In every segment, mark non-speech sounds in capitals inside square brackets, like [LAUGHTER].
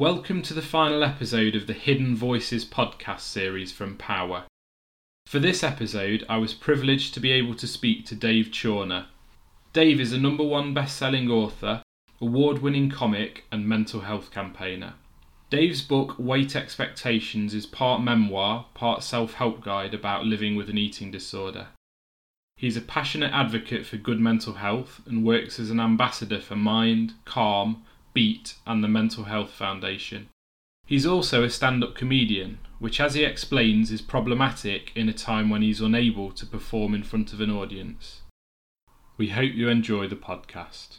Welcome to the final episode of the Hidden Voices podcast series from Power. For this episode, I was privileged to be able to speak to Dave Chawner. Dave is a number one best selling author, award winning comic, and mental health campaigner. Dave's book, Weight Expectations, is part memoir, part self help guide about living with an eating disorder. He's a passionate advocate for good mental health and works as an ambassador for Mind, Calm, Beat, and the Mental Health Foundation. He's also a stand up comedian, which, as he explains, is problematic in a time when he's unable to perform in front of an audience. We hope you enjoy the podcast.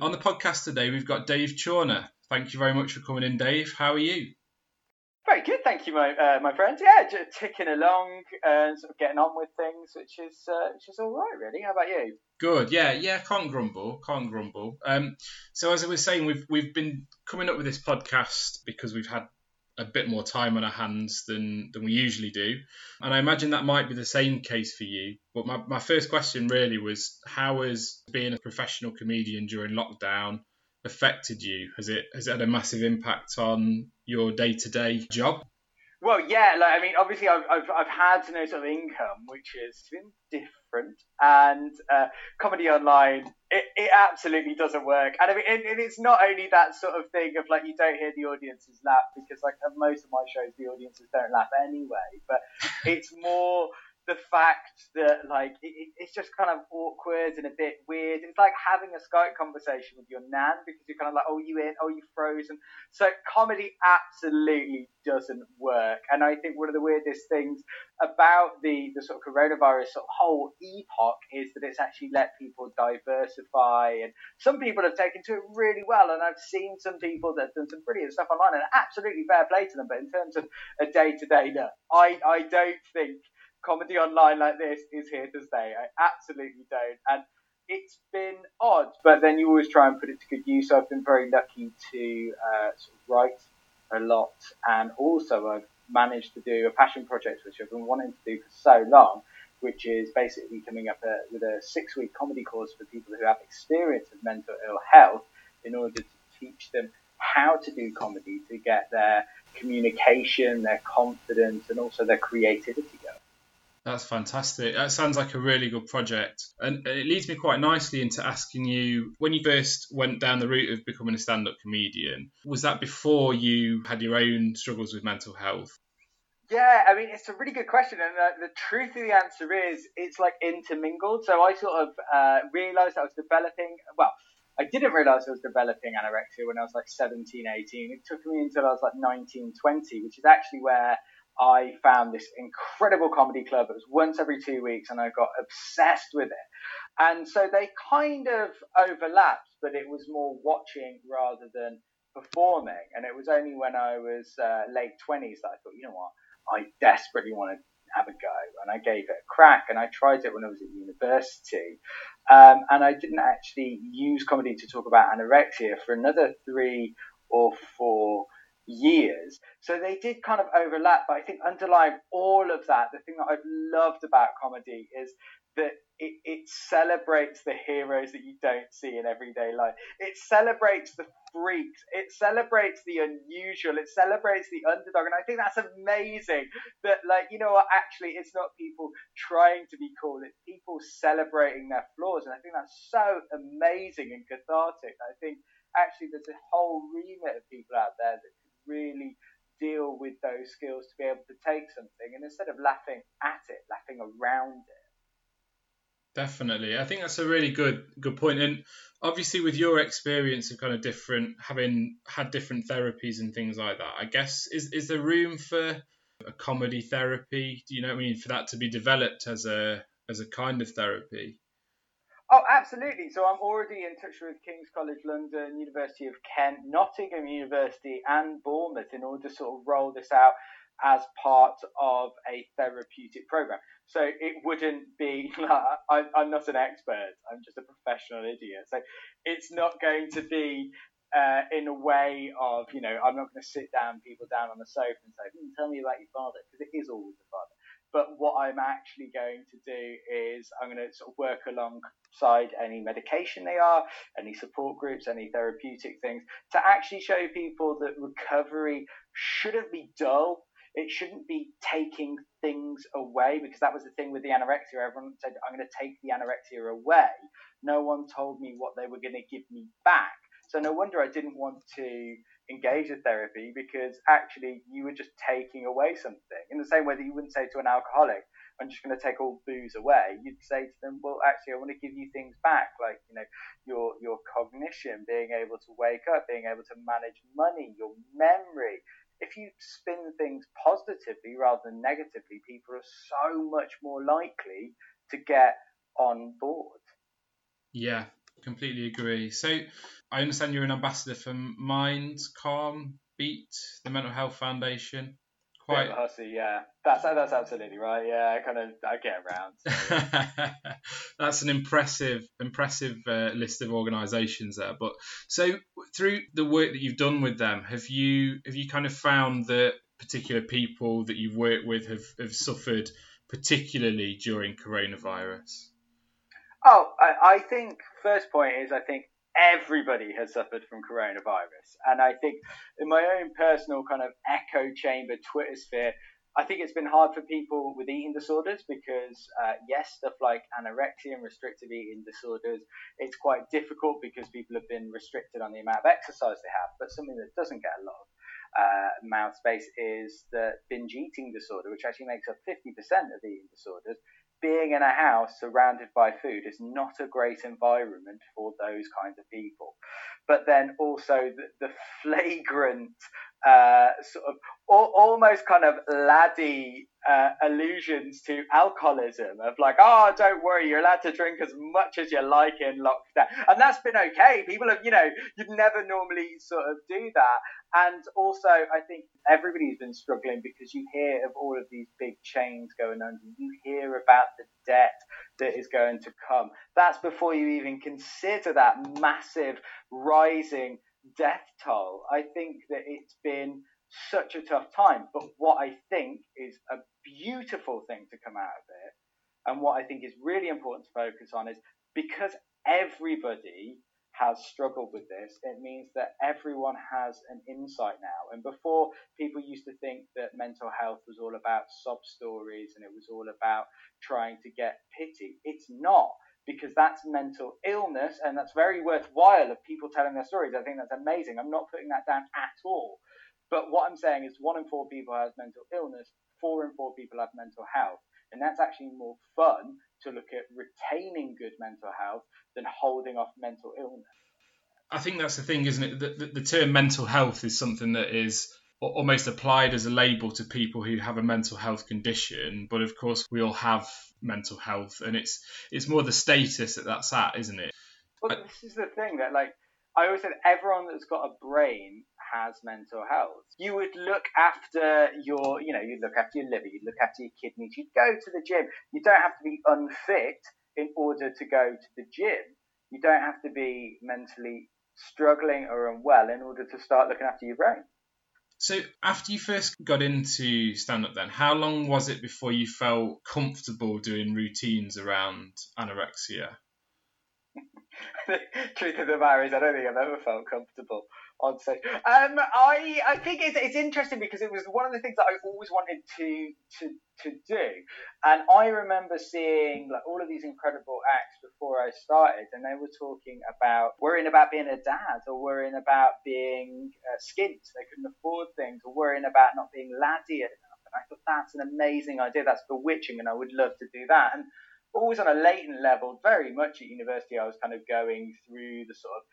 On the podcast today, we've got Dave Chawner. Thank you very much for coming in, Dave. How are you? Good, thank you, my uh, my friend. Yeah, just ticking along and sort of getting on with things, which is uh, which is all right, really. How about you? Good, yeah, yeah. Can't grumble, can't grumble. Um, so as I was saying, we've we've been coming up with this podcast because we've had a bit more time on our hands than than we usually do, and I imagine that might be the same case for you. But my my first question really was, how has being a professional comedian during lockdown affected you? Has it has it had a massive impact on your day to day job? Well, yeah, like I mean, obviously, I've, I've, I've had no sort of income, which been different, and uh, comedy online, it, it absolutely doesn't work. And I mean, and, and it's not only that sort of thing of like you don't hear the audiences laugh because like most of my shows, the audiences don't laugh anyway, but it's more the fact that like it, it's just kind of awkward and a bit weird. It's like having a Skype conversation with your nan because you're kind of like, oh, you in? Oh, you frozen? So comedy absolutely doesn't work. And I think one of the weirdest things about the the sort of coronavirus sort of whole epoch is that it's actually let people diversify, and some people have taken to it really well. And I've seen some people that have done some brilliant stuff online, and absolutely fair play to them. But in terms of a day to day, no, I I don't think comedy online like this is here to stay. I absolutely don't. And it's been odd, but then you always try and put it to good use. I've been very lucky to uh, sort of write a lot, and also I've managed to do a passion project which I've been wanting to do for so long, which is basically coming up a, uh, with a six-week comedy course for people who have experience of mental ill health in order to teach them how to do comedy to get their communication, their confidence, and also their creativity. That's fantastic. That sounds like a really good project. And it leads me quite nicely into asking you when you first went down the route of becoming a stand up comedian, was that before you had your own struggles with mental health? Yeah, I mean, it's a really good question. And the, the truth of the answer is it's like intermingled. So I sort of uh, realized I was developing, well, I didn't realize I was developing anorexia when I was like 17, 18. It took me until I was like 19, 20, which is actually where I found this incredible comedy club. It was once every two weeks, and I got obsessed with it. And so they kind of overlapped, but it was more watching rather than performing. And it was only when I was uh, late 20s that I thought, you know what, I desperately want to have a go. And I gave it a crack, and I tried it when I was at university. Um, and I didn't actually use comedy to talk about anorexia for another three or four years. So they did kind of overlap, but I think underlying all of that, the thing that I've loved about comedy is that it, it celebrates the heroes that you don't see in everyday life. It celebrates the freaks. It celebrates the unusual. It celebrates the underdog. And I think that's amazing that, like, you know what, actually, it's not people trying to be cool. It's people celebrating their flaws. And I think that's so amazing and cathartic. I think actually there's a whole remit of people out there that really deal with those skills to be able to take something and instead of laughing at it, laughing around it. Definitely. I think that's a really good good point. And obviously with your experience of kind of different having had different therapies and things like that, I guess is is there room for a comedy therapy? Do you know what I mean? For that to be developed as a as a kind of therapy? Oh, absolutely. So I'm already in touch with King's College London, University of Kent, Nottingham University, and Bournemouth in order to sort of roll this out as part of a therapeutic program. So it wouldn't be, [LAUGHS] like, I'm not an expert, I'm just a professional idiot. So it's not going to be uh, in a way of, you know, I'm not going to sit down people down on the sofa and say, hmm, tell me about your father, because it is always the father. But what I'm actually going to do is I'm going to sort of work alongside any medication they are, any support groups, any therapeutic things to actually show people that recovery shouldn't be dull. It shouldn't be taking things away because that was the thing with the anorexia. Everyone said, I'm going to take the anorexia away. No one told me what they were going to give me back. So no wonder I didn't want to engage with therapy because actually you were just taking away something. In the same way that you wouldn't say to an alcoholic, I'm just going to take all booze away. You'd say to them, well, actually, I want to give you things back, like you know your your cognition, being able to wake up, being able to manage money, your memory. If you spin things positively rather than negatively, people are so much more likely to get on board. Yeah, completely agree. So I understand you're an ambassador for Mind, Calm, Beat, the Mental Health Foundation. Quite yeah, hussy, yeah. That's that's absolutely right. Yeah, I kind of I get around. So. [LAUGHS] that's an impressive impressive uh, list of organisations there. But so through the work that you've done with them, have you have you kind of found that particular people that you've worked with have, have suffered particularly during coronavirus? Oh, I, I think first point is I think everybody has suffered from coronavirus. And I think in my own personal kind of echo chamber Twitter sphere, I think it's been hard for people with eating disorders because, uh, yes, stuff like anorexia and restrictive eating disorders, it's quite difficult because people have been restricted on the amount of exercise they have. But something that doesn't get a lot of uh, mouth space is the binge eating disorder, which actually makes up 50% of eating disorders being in a house surrounded by food is not a great environment for those kinds of people. But then also the, the flagrant uh, sort of almost kind of laddie uh, allusions to alcoholism of like, oh, don't worry, you're allowed to drink as much as you like in lockdown, and that's been okay. People have, you know, you'd never normally sort of do that, and also I think everybody's been struggling because you hear of all of these big chains going under. You hear about the debt that is going to come. That's before you even consider that massive rising death toll. I think that it's been such a tough time. But what I think is a beautiful thing to come out of it, and what I think is really important to focus on is because everybody has struggled with this, it means that everyone has an insight now. And before, people used to think that mental health was all about sob stories and it was all about trying to get pity. It's not because that's mental illness and that's very worthwhile of people telling their stories. I think that's amazing. I'm not putting that down at all. But what I'm saying is one in four people has mental illness, four in four people have mental health. And that's actually more fun to look at retaining good mental health than holding off mental illness. I think that's the thing, isn't it? The, the, the term mental health is something that is almost applied as a label to people who have a mental health condition but of course we all have mental health and it's it's more the status that that's at isn't it well this is the thing that like i always said everyone that's got a brain has mental health. You would look after your you know you'd look after your liver you'd look after your kidneys. You'd go to the gym. You don't have to be unfit in order to go to the gym. You don't have to be mentally struggling or unwell in order to start looking after your brain. So after you first got into stand up then, how long was it before you felt comfortable doing routines around anorexia? [LAUGHS] the truth of the matter is I don't think I've ever felt comfortable on stage. Um, I I think it's, it's interesting because it was one of the things that I always wanted to to to do, and I remember seeing like all of these incredible acts before I started, and they were talking about worrying about being a dad, or worrying about being uh, skint, they couldn't afford things, or worrying about not being laddie enough. And I thought that's an amazing idea. That's bewitching, and I would love to do that. And always on a latent level, very much at university, I was kind of going through the sort of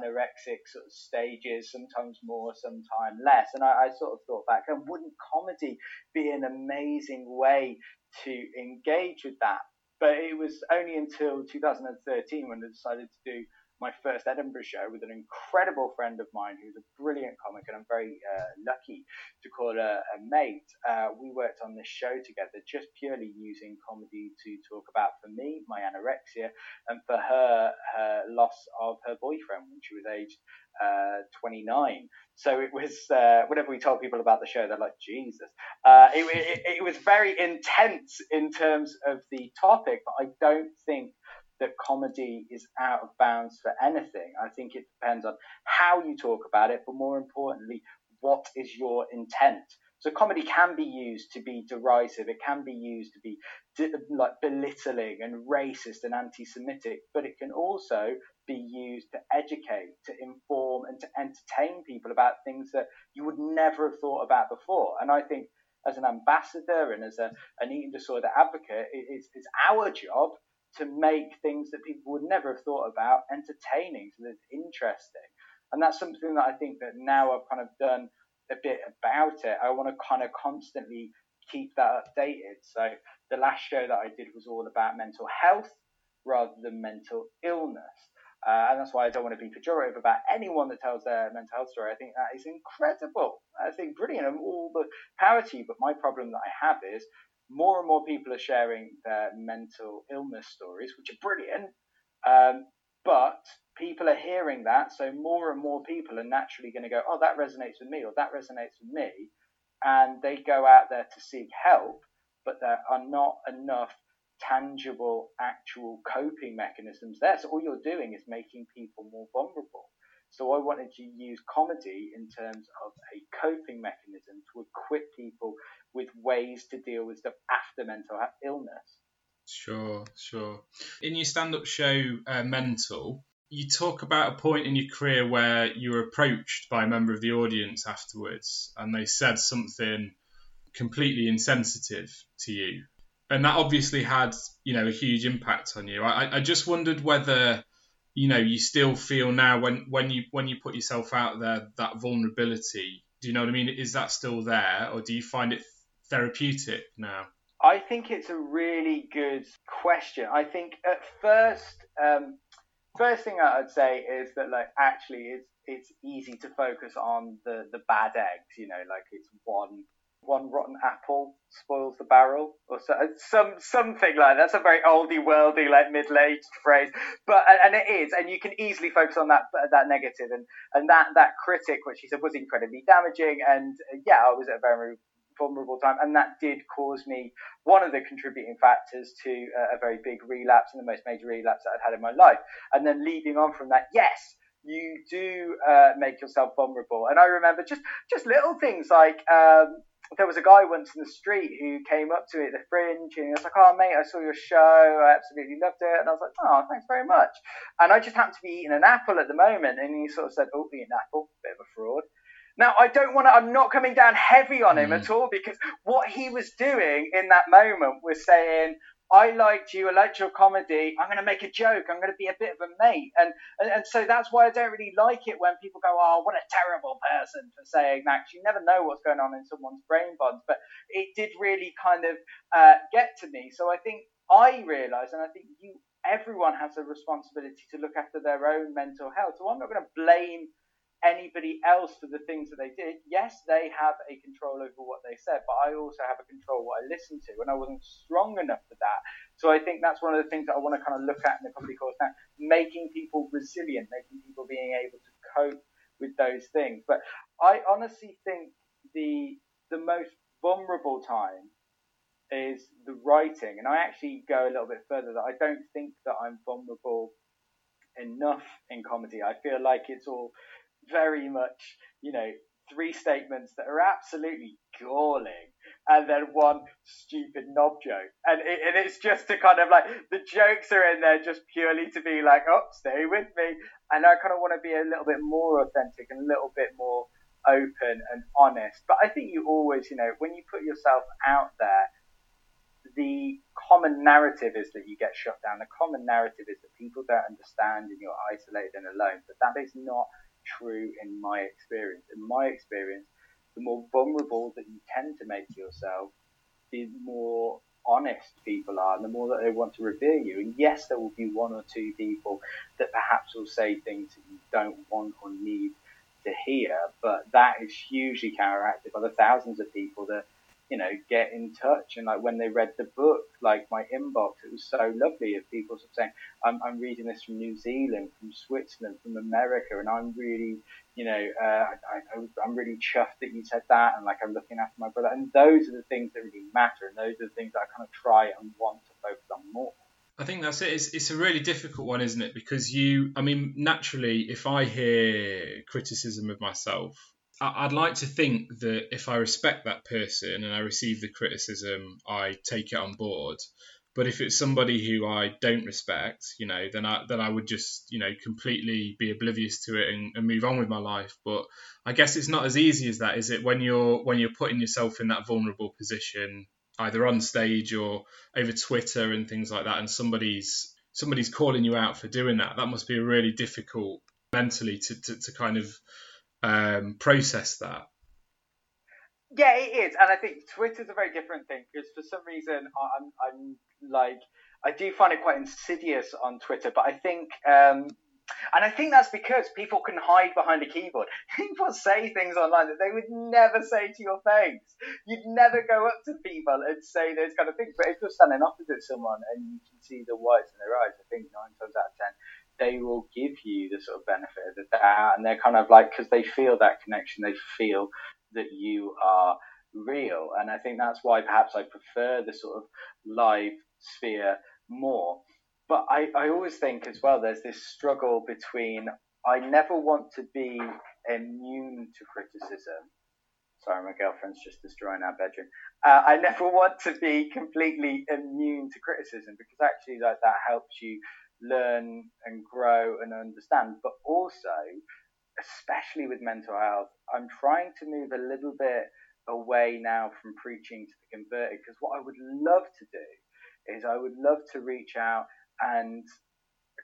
anorexic sort of stages, sometimes more, sometimes less. And I, I sort of thought back, and wouldn't comedy be an amazing way to engage with that? But it was only until 2013 when I decided to do my first Edinburgh show with an incredible friend of mine who's a brilliant comic, and I'm very uh, lucky to call her a mate. Uh, we worked on this show together, just purely using comedy to talk about for me my anorexia, and for her her loss of her boyfriend when she was aged uh, 29. So it was, uh, whenever we told people about the show, they're like, Jesus. Uh, it, it, it, was very intense in terms of the topic, but I don't think that comedy is out of bounds for anything. I think it depends on how you talk about it, but more importantly, what is your intent? So comedy can be used to be derisive. It can be used to be like belittling and racist and anti-Semitic, but it can also be used to educate, to inform, and to entertain people about things that you would never have thought about before. And I think as an ambassador and as a, an eating disorder advocate, it, it's, it's our job to make things that people would never have thought about entertaining, so that it's interesting. And that's something that I think that now I've kind of done a bit about it. I want to kind of constantly keep that updated. So the last show that I did was all about mental health rather than mental illness. Uh, and that's why I don't want to be pejorative about anyone that tells their mental health story. I think that is incredible. I think brilliant and all the power to you. But my problem that I have is more and more people are sharing their mental illness stories, which are brilliant. Um, but people are hearing that, so more and more people are naturally going to go, "Oh, that resonates with me," or "That resonates with me," and they go out there to seek help. But there are not enough tangible, actual coping mechanisms there. So all you're doing is making people more vulnerable. So I wanted to use comedy in terms of a coping mechanism to equip people with ways to deal with stuff after mental illness. Sure, sure. In your stand-up show, uh, Mental, you talk about a point in your career where you were approached by a member of the audience afterwards, and they said something completely insensitive to you, and that obviously had you know a huge impact on you. I, I just wondered whether you know you still feel now when when you when you put yourself out there that vulnerability. Do you know what I mean? Is that still there, or do you find it therapeutic now? I think it's a really good question. I think at first, um, first thing I'd say is that like actually it's it's easy to focus on the the bad eggs. You know, like it's one one rotten apple spoils the barrel, or so, some something like that. that's a very oldie worldy like middle aged phrase, but and it is, and you can easily focus on that that negative and and that that critic, which he said was incredibly damaging, and yeah, I was at a very vulnerable time, and that did cause me one of the contributing factors to a, a very big relapse and the most major relapse that I'd had in my life. And then leading on from that, yes, you do uh, make yourself vulnerable. And I remember just just little things like um, there was a guy once in the street who came up to me at the fringe and he was like, Oh, mate, I saw your show. I absolutely loved it. And I was like, Oh, thanks very much. And I just happened to be eating an apple at the moment. And he sort of said, Oh, eat an apple, bit of a fraud. Now, I don't want to, I'm not coming down heavy on him mm. at all because what he was doing in that moment was saying, I liked you, I liked your comedy, I'm going to make a joke, I'm going to be a bit of a mate. And, and, and so that's why I don't really like it when people go, oh, what a terrible person for saying that. You never know what's going on in someone's brain bonds. But it did really kind of uh, get to me. So I think I realised, and I think you, everyone has a responsibility to look after their own mental health. So I'm not going to blame anybody else for the things that they did. Yes, they have a control over what they said, but I also have a control what I listen to, and I wasn't strong enough for that. So I think that's one of the things that I want to kind of look at in the comedy course now, making people resilient, making people being able to cope with those things. But I honestly think the the most vulnerable time is the writing, and I actually go a little bit further that I don't think that I'm vulnerable enough in comedy. I feel like it's all very much, you know, three statements that are absolutely galling and then one stupid knob joke. And, it, and it's just to kind of like, the jokes are in there just purely to be like, oh, stay with me. And I kind of want to be a little bit more authentic and a little bit more open and honest. But I think you always, you know, when you put yourself out there, the common narrative is that you get shut down. The common narrative is that people don't understand and you're isolated and alone. But that is not true in my experience. In my experience, the more vulnerable that you tend to make yourself, the more honest people are and the more that they want to revere you. And yes, there will be one or two people that perhaps will say things that you don't want or need to hear, but that is hugely counteracted by the thousands of people that you know, get in touch. And like when they read the book, like my inbox, it was so lovely of people sort of saying, I'm, I'm reading this from New Zealand, from Switzerland, from America, and I'm really, you know, uh, I, I'm really chuffed that you said that, and like I'm looking after my brother. And those are the things that really matter, and those are the things that I kind of try and want to focus on more. I think that's it. It's, it's a really difficult one, isn't it? Because you, I mean, naturally, if I hear criticism of myself, I'd like to think that if I respect that person and I receive the criticism, I take it on board. But if it's somebody who I don't respect, you know, then I then I would just, you know, completely be oblivious to it and, and move on with my life. But I guess it's not as easy as that, is it? When you're when you're putting yourself in that vulnerable position, either on stage or over Twitter and things like that, and somebody's somebody's calling you out for doing that, that must be really difficult mentally to, to, to kind of um, process that. Yeah, it is, and I think Twitter's a very different thing because for some reason I'm, I'm like I do find it quite insidious on Twitter, but I think. Um, and I think that's because people can hide behind a keyboard. [LAUGHS] People say things online that they would never say to your face. You'd never go up to people and say those kind of things. But if you're standing opposite someone and you can see the whites in their eyes, I think nine times out of ten, they will give you the sort of benefit of the doubt, and they're kind of like because they feel that connection, they feel that you are real, and I think that's why perhaps I prefer the sort of live sphere more. But I, I always think as well, there's this struggle between I never want to be immune to criticism. Sorry, my girlfriend's just destroying our bedroom. Uh, I never want to be completely immune to criticism because actually, like that helps you learn and grow and understand. But also, especially with mental health, I'm trying to move a little bit away now from preaching to the converted because what I would love to do is I would love to reach out and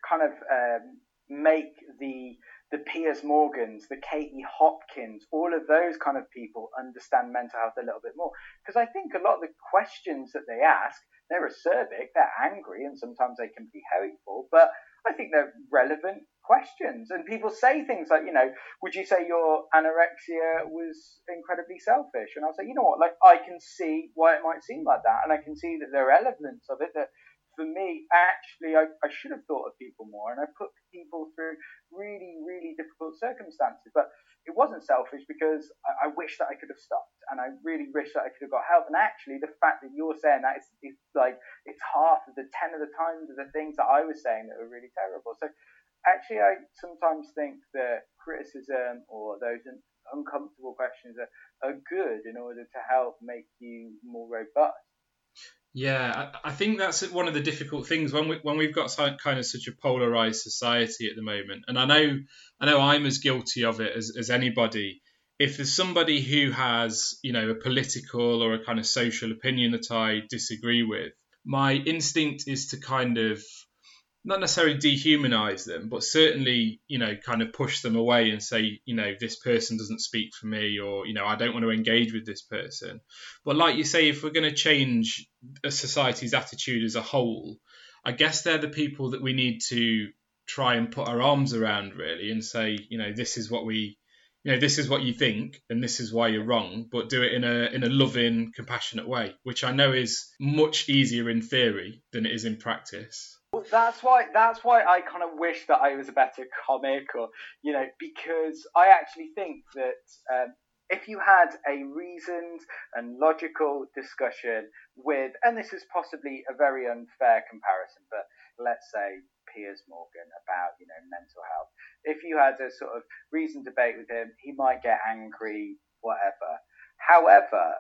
kind of um, make the the Piers Morgans, the Katie Hopkins, all of those kind of people understand mental health a little bit more. Because I think a lot of the questions that they ask they're acerbic, they're angry, and sometimes they can be hateful, but I think they're relevant questions. And people say things like, you know, would you say your anorexia was incredibly selfish? And I'll say, you know what, like I can see why it might seem like that, and I can see that there are elements of it that for me, actually, I, I should have thought of people more, and I put people through really, really difficult circumstances. But it wasn't selfish because I, I, wish that I could have stopped, and I really wish that I could have got help. And actually, the fact that you're saying that is, is like it's half of the ten of the times of the things that I was saying that were really terrible. So actually, I sometimes think that criticism or those uncomfortable questions are, are good in order to help make you more robust. Yeah, I, think that's one of the difficult things when we when we've got kind of such a polarized society at the moment, and I know I know I'm as guilty of it as, as anybody. If there's somebody who has you know a political or a kind of social opinion that I disagree with, my instinct is to kind of not necessarily dehumanize them, but certainly, you know, kind of push them away and say, you know, this person doesn't speak for me, or, you know, I don't want to engage with this person. But like you say, if we're going to change a society's attitude as a whole, I guess they're the people that we need to try and put our arms around, really, and say, you know, this is what we. You know, this is what you think, and this is why you're wrong. But do it in a in a loving, compassionate way, which I know is much easier in theory than it is in practice. Well, that's why that's why I kind of wish that I was a better comic, or you know, because I actually think that um, if you had a reasoned and logical discussion with, and this is possibly a very unfair comparison, but let's say Piers Morgan about you know mental health. If you had a sort of reasoned debate with him, he might get angry, whatever. However,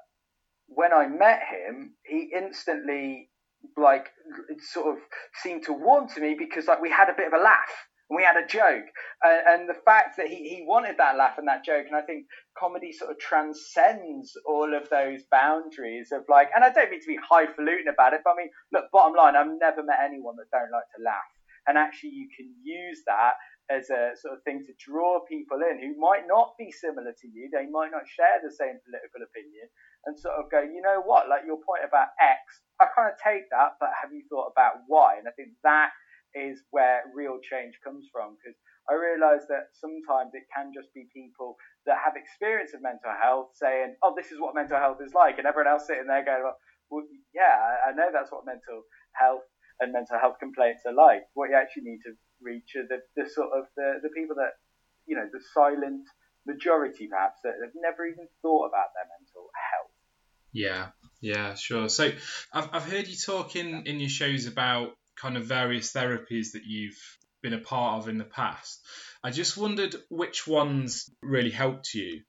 when I met him, he instantly like it sort of seemed to warm to me because like we had a bit of a laugh and we had a joke. And, and the fact that he, he wanted that laugh and that joke and i think comedy sort of transcends all of those boundaries of like and i don't mean to be highfalutin about it but i mean look bottom line i've never met anyone that don't like to laugh. And actually you can use that as a sort of thing to draw people in who might not be similar to you. They might not share the same political opinion and sort of go, you know what, like your point about X, I kind of take that, but have you thought about Y? And I think that is where real change comes from because I realise that sometimes it can just be people that have experience of mental health saying, oh, this is what mental health is like, and everyone else sitting there going, well, yeah, I know that's what mental health and mental health complaints are like. What you actually need to reach are the, the sort of the, the people that, you know, the silent majority perhaps that have never even thought about their mental health. Yeah, yeah, sure. So I've, I've heard you talk in, in your shows about kind of various therapies that you've been a part of in the past. I just wondered which ones really helped you.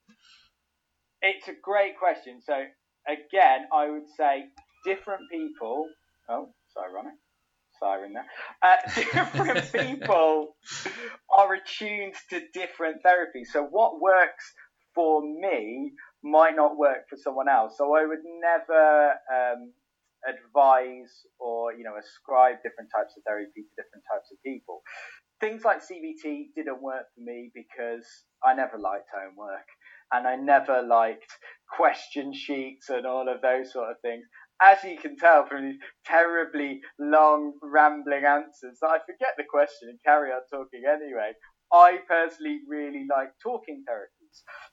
It's a great question. So again, I would say different people. Oh, sorry, ironic. siren there. Uh, [LAUGHS] different [LAUGHS] people are attuned to different therapies. So what works for me might not work for someone else. So I would never um, advise or you know ascribe different types of therapy to different types of people. Things like CBT didn't work for me because I never liked homework and I never liked question sheets and all of those sort of things as you can tell from these terribly long, rambling answers, I forget the question and carry on talking anyway. I personally really like talking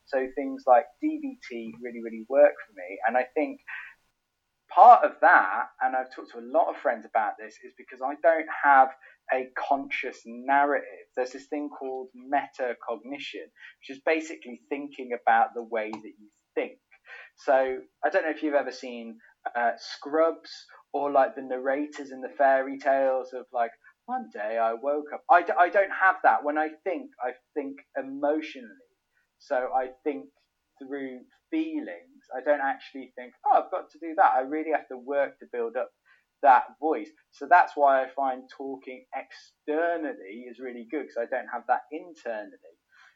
So things like DBT really, really work for me. And I think part of that, and I've talked to a lot of friends about this, is because I don't have a conscious narrative. There's this thing called metacognition, which is basically thinking about the way that you think. So I don't know if you've ever seen uh, Scrubs or like the narrators in the fairy tales of like one day I woke up. I d- I don't have that. When I think, I think emotionally. So I think through feelings. I don't actually think, oh, I've got to do that. I really have to work to build up that voice. So that's why I find talking externally is really good because I don't have that internally.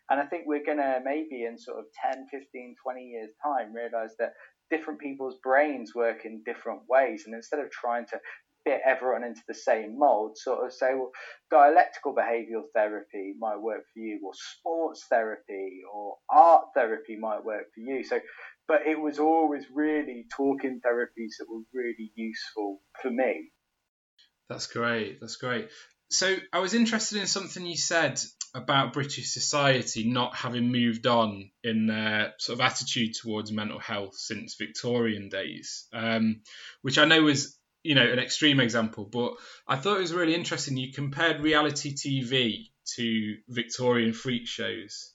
And I think we're going to maybe in sort of 10, 15, 20 years' time realize that different people's brains work in different ways. And instead of trying to fit everyone into the same mold, sort of say, well, dialectical behavioral therapy might work for you, or sports therapy or art therapy might work for you. So, but it was always really talking therapies that were really useful for me. That's great. That's great. So I was interested in something you said about British society not having moved on in their sort of attitude towards mental health since Victorian days, um, which I know is you know an extreme example, but I thought it was really interesting. You compared reality TV to Victorian freak shows.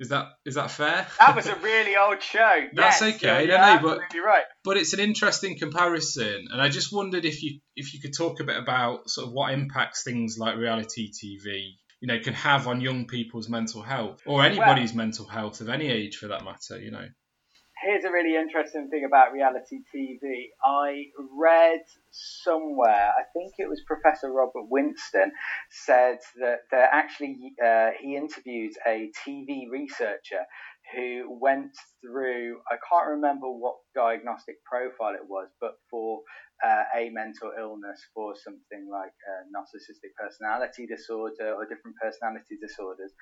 Is that is that fair? That was a really old show. [LAUGHS] That's yes, okay. You're, no, no, but right. but it's an interesting comparison, and I just wondered if you if you could talk a bit about sort of what impacts things like reality TV, you know, can have on young people's mental health or anybody's well, mental health of any age for that matter. You know here's a really interesting thing about reality TV. I read somewhere, I think it was Professor Robert Winston, said that there actually uh, he interviewed a TV researcher who went through, I can't remember what diagnostic profile it was, but for uh, a mental illness, for something like narcissistic personality disorder or different personality disorders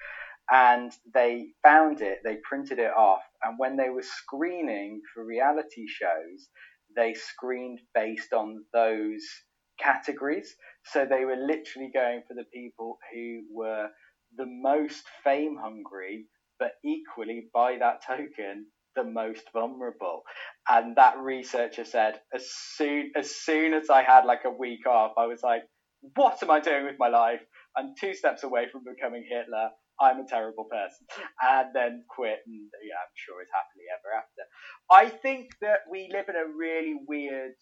and they found it, they printed it off, and when they were screening for reality shows, they screened based on those categories. So they were literally going for the people who were the most fame hungry, but equally by that token, the most vulnerable. And that researcher said, as soon as soon as I had like a week off, I was like, what am I doing with my life? I'm two steps away from becoming Hitler. I'm a terrible person, and then quit, and yeah, I'm sure it's happily ever after. I think that we live in a really weird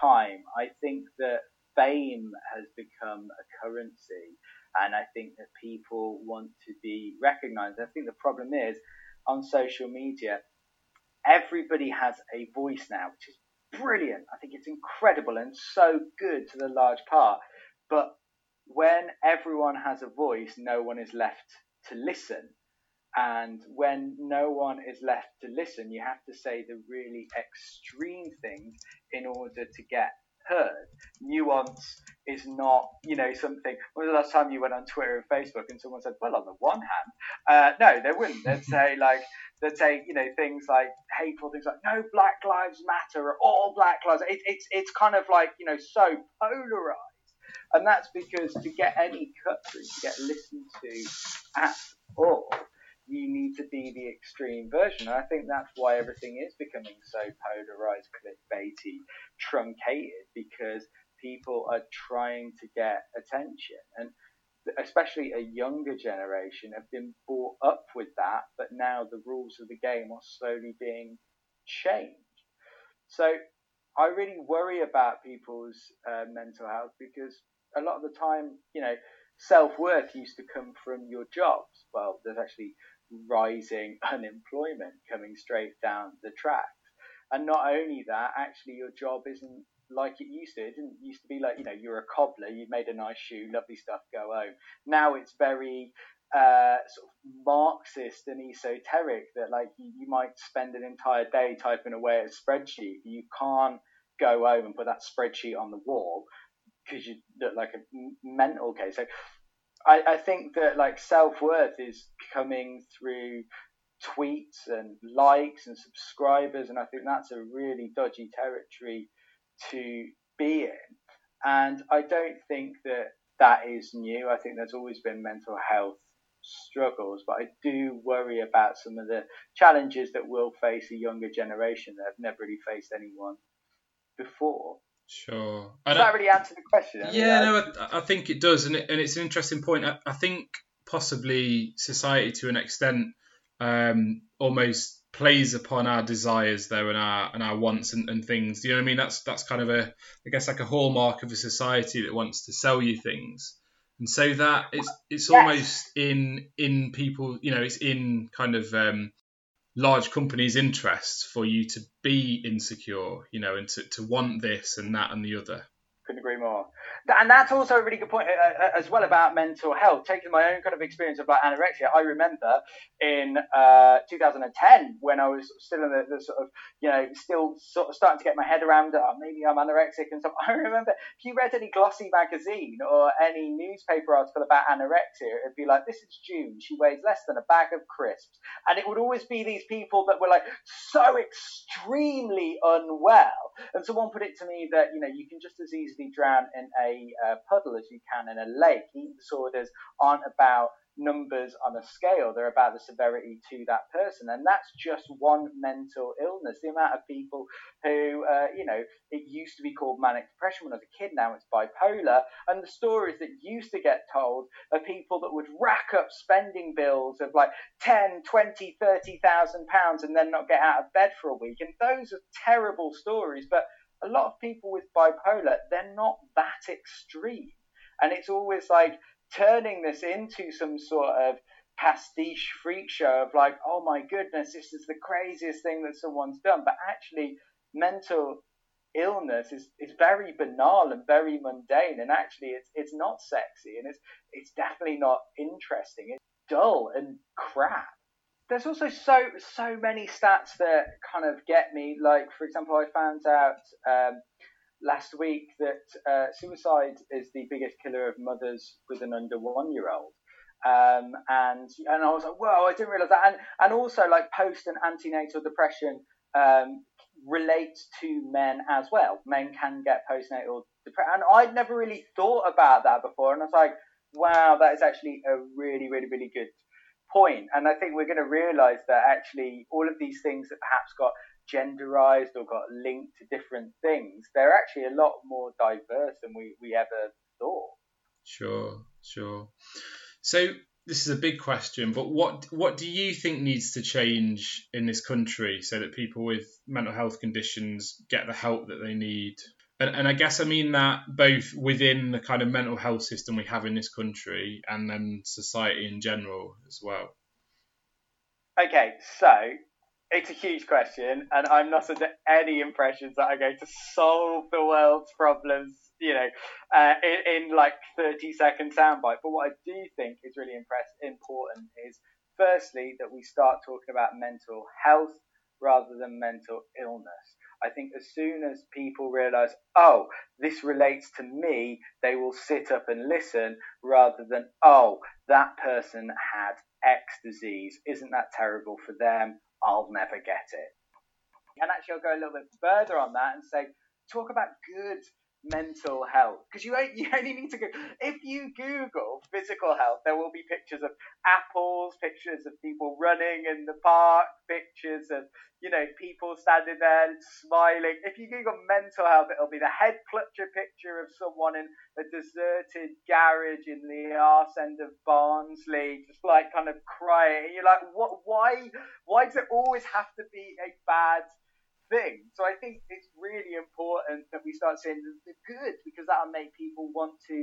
time. I think that fame has become a currency, and I think that people want to be recognized. I think the problem is on social media, everybody has a voice now, which is brilliant. I think it's incredible and so good to the large part. But when everyone has a voice, no one is left to listen. And when no one is left to listen, you have to say the really extreme things in order to get heard. Nuance is not, you know, something. When was the last time you went on Twitter and Facebook and someone said, well, on the one hand, uh, no, they wouldn't. They'd [LAUGHS] say, like, they'd say, you know, things like hateful things like no Black Lives Matter or all Black Lives. It, it's it's kind of like you know so polarized, and that's because to get any cut through, to get listened to at all, you need to be the extreme version. And I think that's why everything is becoming so polarized, clickbaity, truncated, because people are trying to get attention. And especially a younger generation have been brought up with that, but now the rules of the game are slowly being changed. So I really worry about people's uh, mental health because a lot of the time, you know, self worth used to come from your jobs. Well, there's actually rising [LAUGHS] unemployment coming straight down the track. And not only that, actually, your job isn't like it used to. It didn't used to be like, you know, you're a cobbler, you made a nice shoe, lovely stuff, go home. Now it's very uh, sort of Marxist and esoteric that like you, you might spend an entire day typing away at a spreadsheet. You can't go home and put that spreadsheet on the wall because you look like a mental case. So I, I think that like self worth is coming through tweets and likes and subscribers, and I think that's a really dodgy territory to be in. And I don't think that that is new. I think there's always been mental health struggles, but I do worry about some of the challenges that will face a younger generation that have never really faced anyone before. Sure. Does that really answer the question? I yeah, no, I, I, think it does, and, it, and it's an interesting point. I, I think possibly society, to an extent, um, almost plays upon our desires though and our and our wants and, and things. you know what I mean? That's that's kind of a I guess like a hallmark of a society that wants to sell you things. And so that it's it's yes. almost in in people, you know, it's in kind of um, large companies' interests for you to be insecure, you know, and to, to want this and that and the other. Couldn't agree more and that's also a really good point uh, uh, as well about mental health. Taking my own kind of experience of like anorexia, I remember in uh, 2010 when I was still in the, the, sort of, you know, still sort of starting to get my head around, oh, maybe I'm anorexic and stuff. [LAUGHS] I remember if you read any glossy magazine or any newspaper article about anorexia, it'd be like, this is June, she weighs less than a bag of crisps. And it would always be these people that were like so extremely unwell. And someone put it to me that, you know, you can just as easily drown in a uh, puddle as you can in a lake. Eating disorders aren't about numbers on a scale, they're about the severity to that person. And that's just one mental illness. The amount of people who, uh, you know, it used to be called manic depression when I was a kid, now it's bipolar. And the stories that used to get told are people that would rack up spending bills of like 10, 20, 30,000 pounds and then not get out of bed for a week. And those are terrible stories. But a lot of people with bipolar, they're not that extreme. And it's always like turning this into some sort of pastiche freak show of like, oh my goodness, this is the craziest thing that someone's done. But actually, mental illness is, is very banal and very mundane and actually it's it's not sexy and it's it's definitely not interesting. It's dull and crap there's also so so many stats that kind of get me. Like for example, I found out um, last week that uh, suicide is the biggest killer of mothers with an under one year old. Um, and and I was like, whoa, I didn't realize that. And and also like post and antenatal depression um, relates to men as well. Men can get postnatal depression, and I'd never really thought about that before. And I was like, wow, that is actually a really really really good point. And I think we're going to realize that actually all of these things that perhaps got genderized or got linked to different things, they're actually a lot more diverse than we, we ever thought. Sure, sure. So this is a big question, but what what do you think needs to change in this country so that people with mental health conditions get the help that they need? And, and I guess I mean that both within the kind of mental health system we have in this country and then society in general as well. Okay, so it's a huge question, and I'm not under any impressions that I'm going to solve the world's problems, you know, uh, in, in, like 30 second soundbite. But what I do think is really impress- important is, firstly, that we start talking about mental health rather than mental illness. I think as soon as people realize, oh, this relates to me, they will sit up and listen rather than, oh, that person had X disease. Isn't that terrible for them? I'll never get it. And actually, I'll go a little bit further on that and say, talk about good mental health. Because you you only need to go if you google physical health there will be pictures of apples pictures of people running in the park pictures of you know people standing there smiling. If you google mental health it'll be the head clutcher picture of someone in a deserted garage in the arse end of barnsley just like kind of crying. You're like what why why does it always have to be a bad thing. So I think it's really important that we start saying the good because that'll make people want to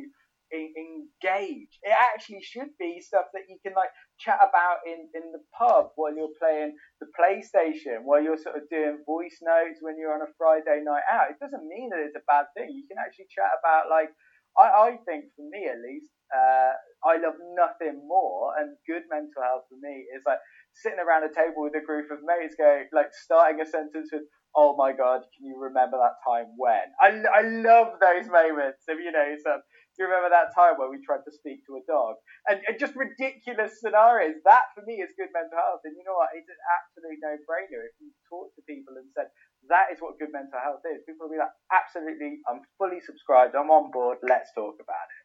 engage. It actually should be stuff that you can like chat about in, in the pub while you're playing the PlayStation, while you're sort of doing voice notes when you're on a Friday night out. It doesn't mean that it's a bad thing. You can actually chat about like I, I think for me at least, uh, I love nothing more and good mental health for me is like sitting around a table with a group of mates going like starting a sentence with oh my god, can you remember that time when? I, I love those moments of, you know, some, do you remember that time where we tried to speak to a dog? And, and, just ridiculous scenarios. That for me is good mental health. And you know what? It's an absolute no brainer. If you talk to people and said, that is what good mental health is, people will be like, absolutely, I'm fully subscribed, I'm on board, let's talk about it.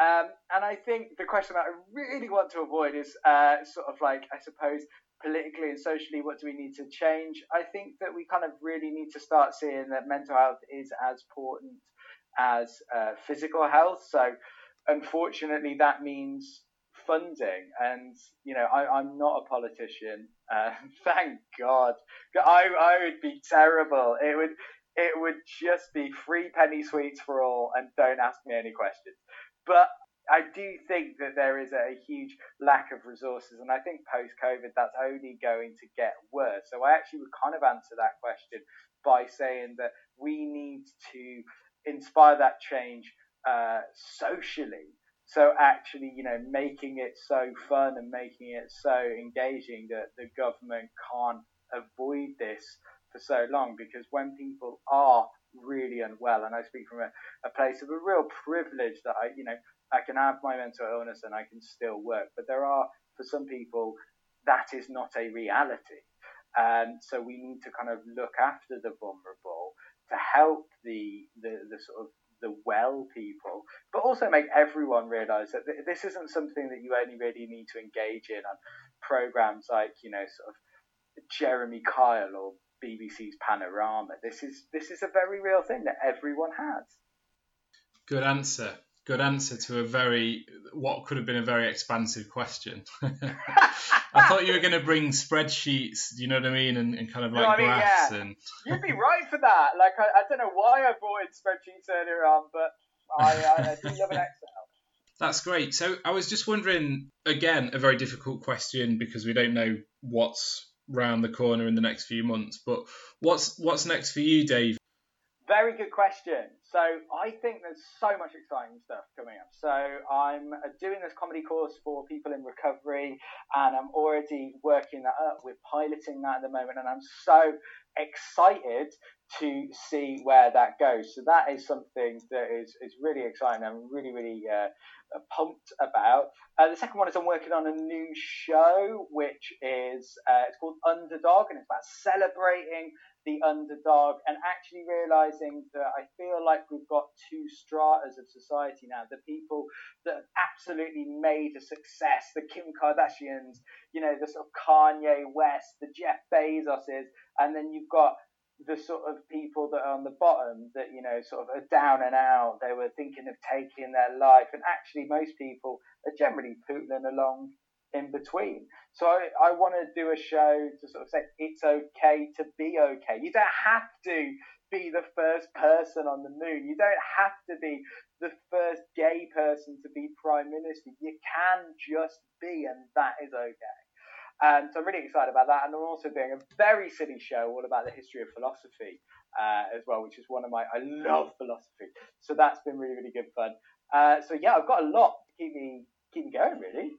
Um, and I think the question that I really want to avoid is uh, sort of like, I suppose, politically and socially, what do we need to change? I think that we kind of really need to start seeing that mental health is as important as uh, physical health. So, unfortunately, that means funding. And you know, I, am not a politician. Uh, [LAUGHS] thank God. I I would be terrible. It would it would just be free penny sweets for all, and don't ask me any questions. But I do think that there is a huge lack of resources, and I think post COVID that's only going to get worse. So I actually would kind of answer that question by saying that we need to inspire that change uh, socially. So actually, you know, making it so fun and making it so engaging that the government can't avoid this for so long because when people are really unwell and I speak from a, a place of a real privilege that I you know I can have my mental illness and I can still work. But there are, for some people, that is not a reality. And so we need to kind of look after the vulnerable to help the, the, the sort of the well people, but also make everyone realize that this isn't something that you only really need to engage in on programs like, you know, sort of Jeremy Kyle or BBC's Panorama. This is this is a very real thing that everyone has. Good answer good answer to a very what could have been a very expansive question. [LAUGHS] I thought you were going to bring spreadsheets, you know what I mean, and, and kind of like I mean, graphs yeah. and. [LAUGHS] You'd be right for that. Like I, I, don't know why I brought in spreadsheets earlier on, but I, I, I do love an Excel. [LAUGHS] That's great. So I was just wondering, again, a very difficult question because we don't know what's round the corner in the next few months. But what's what's next for you, Dave? Very good question. So I think there's so much exciting stuff coming up. So I'm uh, doing this comedy course for people in recovery, and I'm already working that up. We're piloting that at the moment, and I'm so excited to see where that goes. So that is something that is, is really exciting. I'm really, really uh, uh, pumped about. Uh, the second one is I'm working on a new show, which is uh, it's called Underdog, and it's about celebrating the underdog and actually realizing that I feel like we've got two stratas of society now. The people that absolutely made a success, the Kim Kardashians, you know, the sort of Kanye West, the Jeff Bezoses, and then you've got the sort of people that are on the bottom that, you know, sort of are down and out. They were thinking of taking their life. And actually, most people are generally pootling along in between. So I, I want to do a show to sort of say it's okay to be okay. You don't have to be the first person on the moon. You don't have to be the first gay person to be prime minister. You can just be, and that is okay. Um, so I'm really excited about that, and I'm also doing a very silly show all about the history of philosophy uh, as well, which is one of my I love philosophy. So that's been really really good fun. Uh, so yeah, I've got a lot to keep me keep me going really.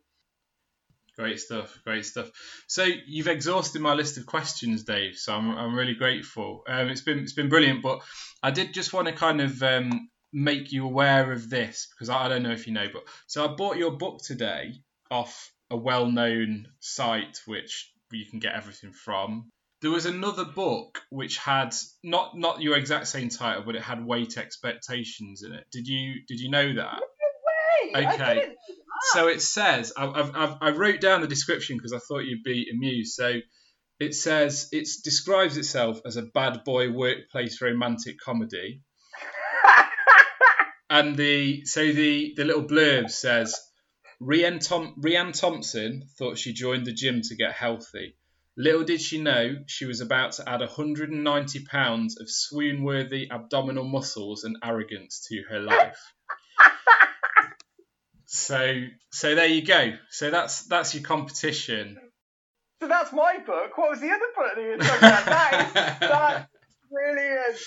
Great stuff, great stuff. So you've exhausted my list of questions, Dave. So I'm, I'm really grateful. Um, it's been it's been brilliant, but I did just want to kind of um, make you aware of this because I, I don't know if you know, but so I bought your book today off a well-known site which you can get everything from. There was another book which had not not your exact same title, but it had weight expectations in it. Did you did you know that? No way! Okay. So ah. it says I- I've, I've, I wrote down the description because I thought you'd be amused. So it says it describes itself as a bad boy workplace romantic comedy, [LAUGHS] and the so the the little blurb says Rianne, Tom, Rianne Thompson thought she joined the gym to get healthy. Little did she know she was about to add 190 pounds of swoon-worthy abdominal muscles and arrogance to her life. So, so there you go. So that's that's your competition. So that's my book. What was the other book that you were talking about? [LAUGHS] That is brilliant.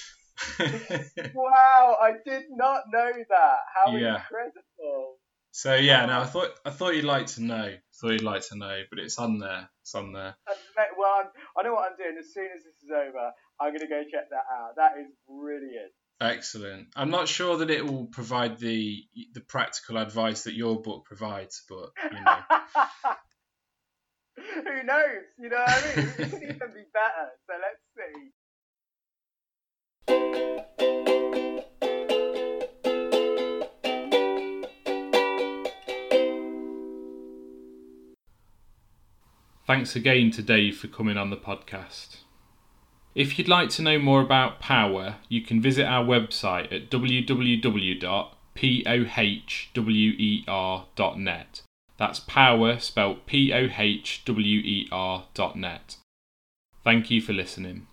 [LAUGHS] Wow, I did not know that. How Yeah. incredible. so yeah, now I um, thought I thought you'd like to know. Thought you'd like to know, but it's on there. It's on there. Uh, well, I'm, I know what I'm doing. As soon as this is over, I'm going to go check that out. That is brilliant. Excellent. I'm not sure that it will provide the the practical advice that your book provides, but you know. [LAUGHS] Who knows? You know what I mean? It could even be better. So let's see. Thanks again to Dave for coming on the podcast. If you'd like to know more about POhWER, you can visit our website at www.pohwer.net. That's POhWER spelled P O H W E R dot net. Thank you for listening.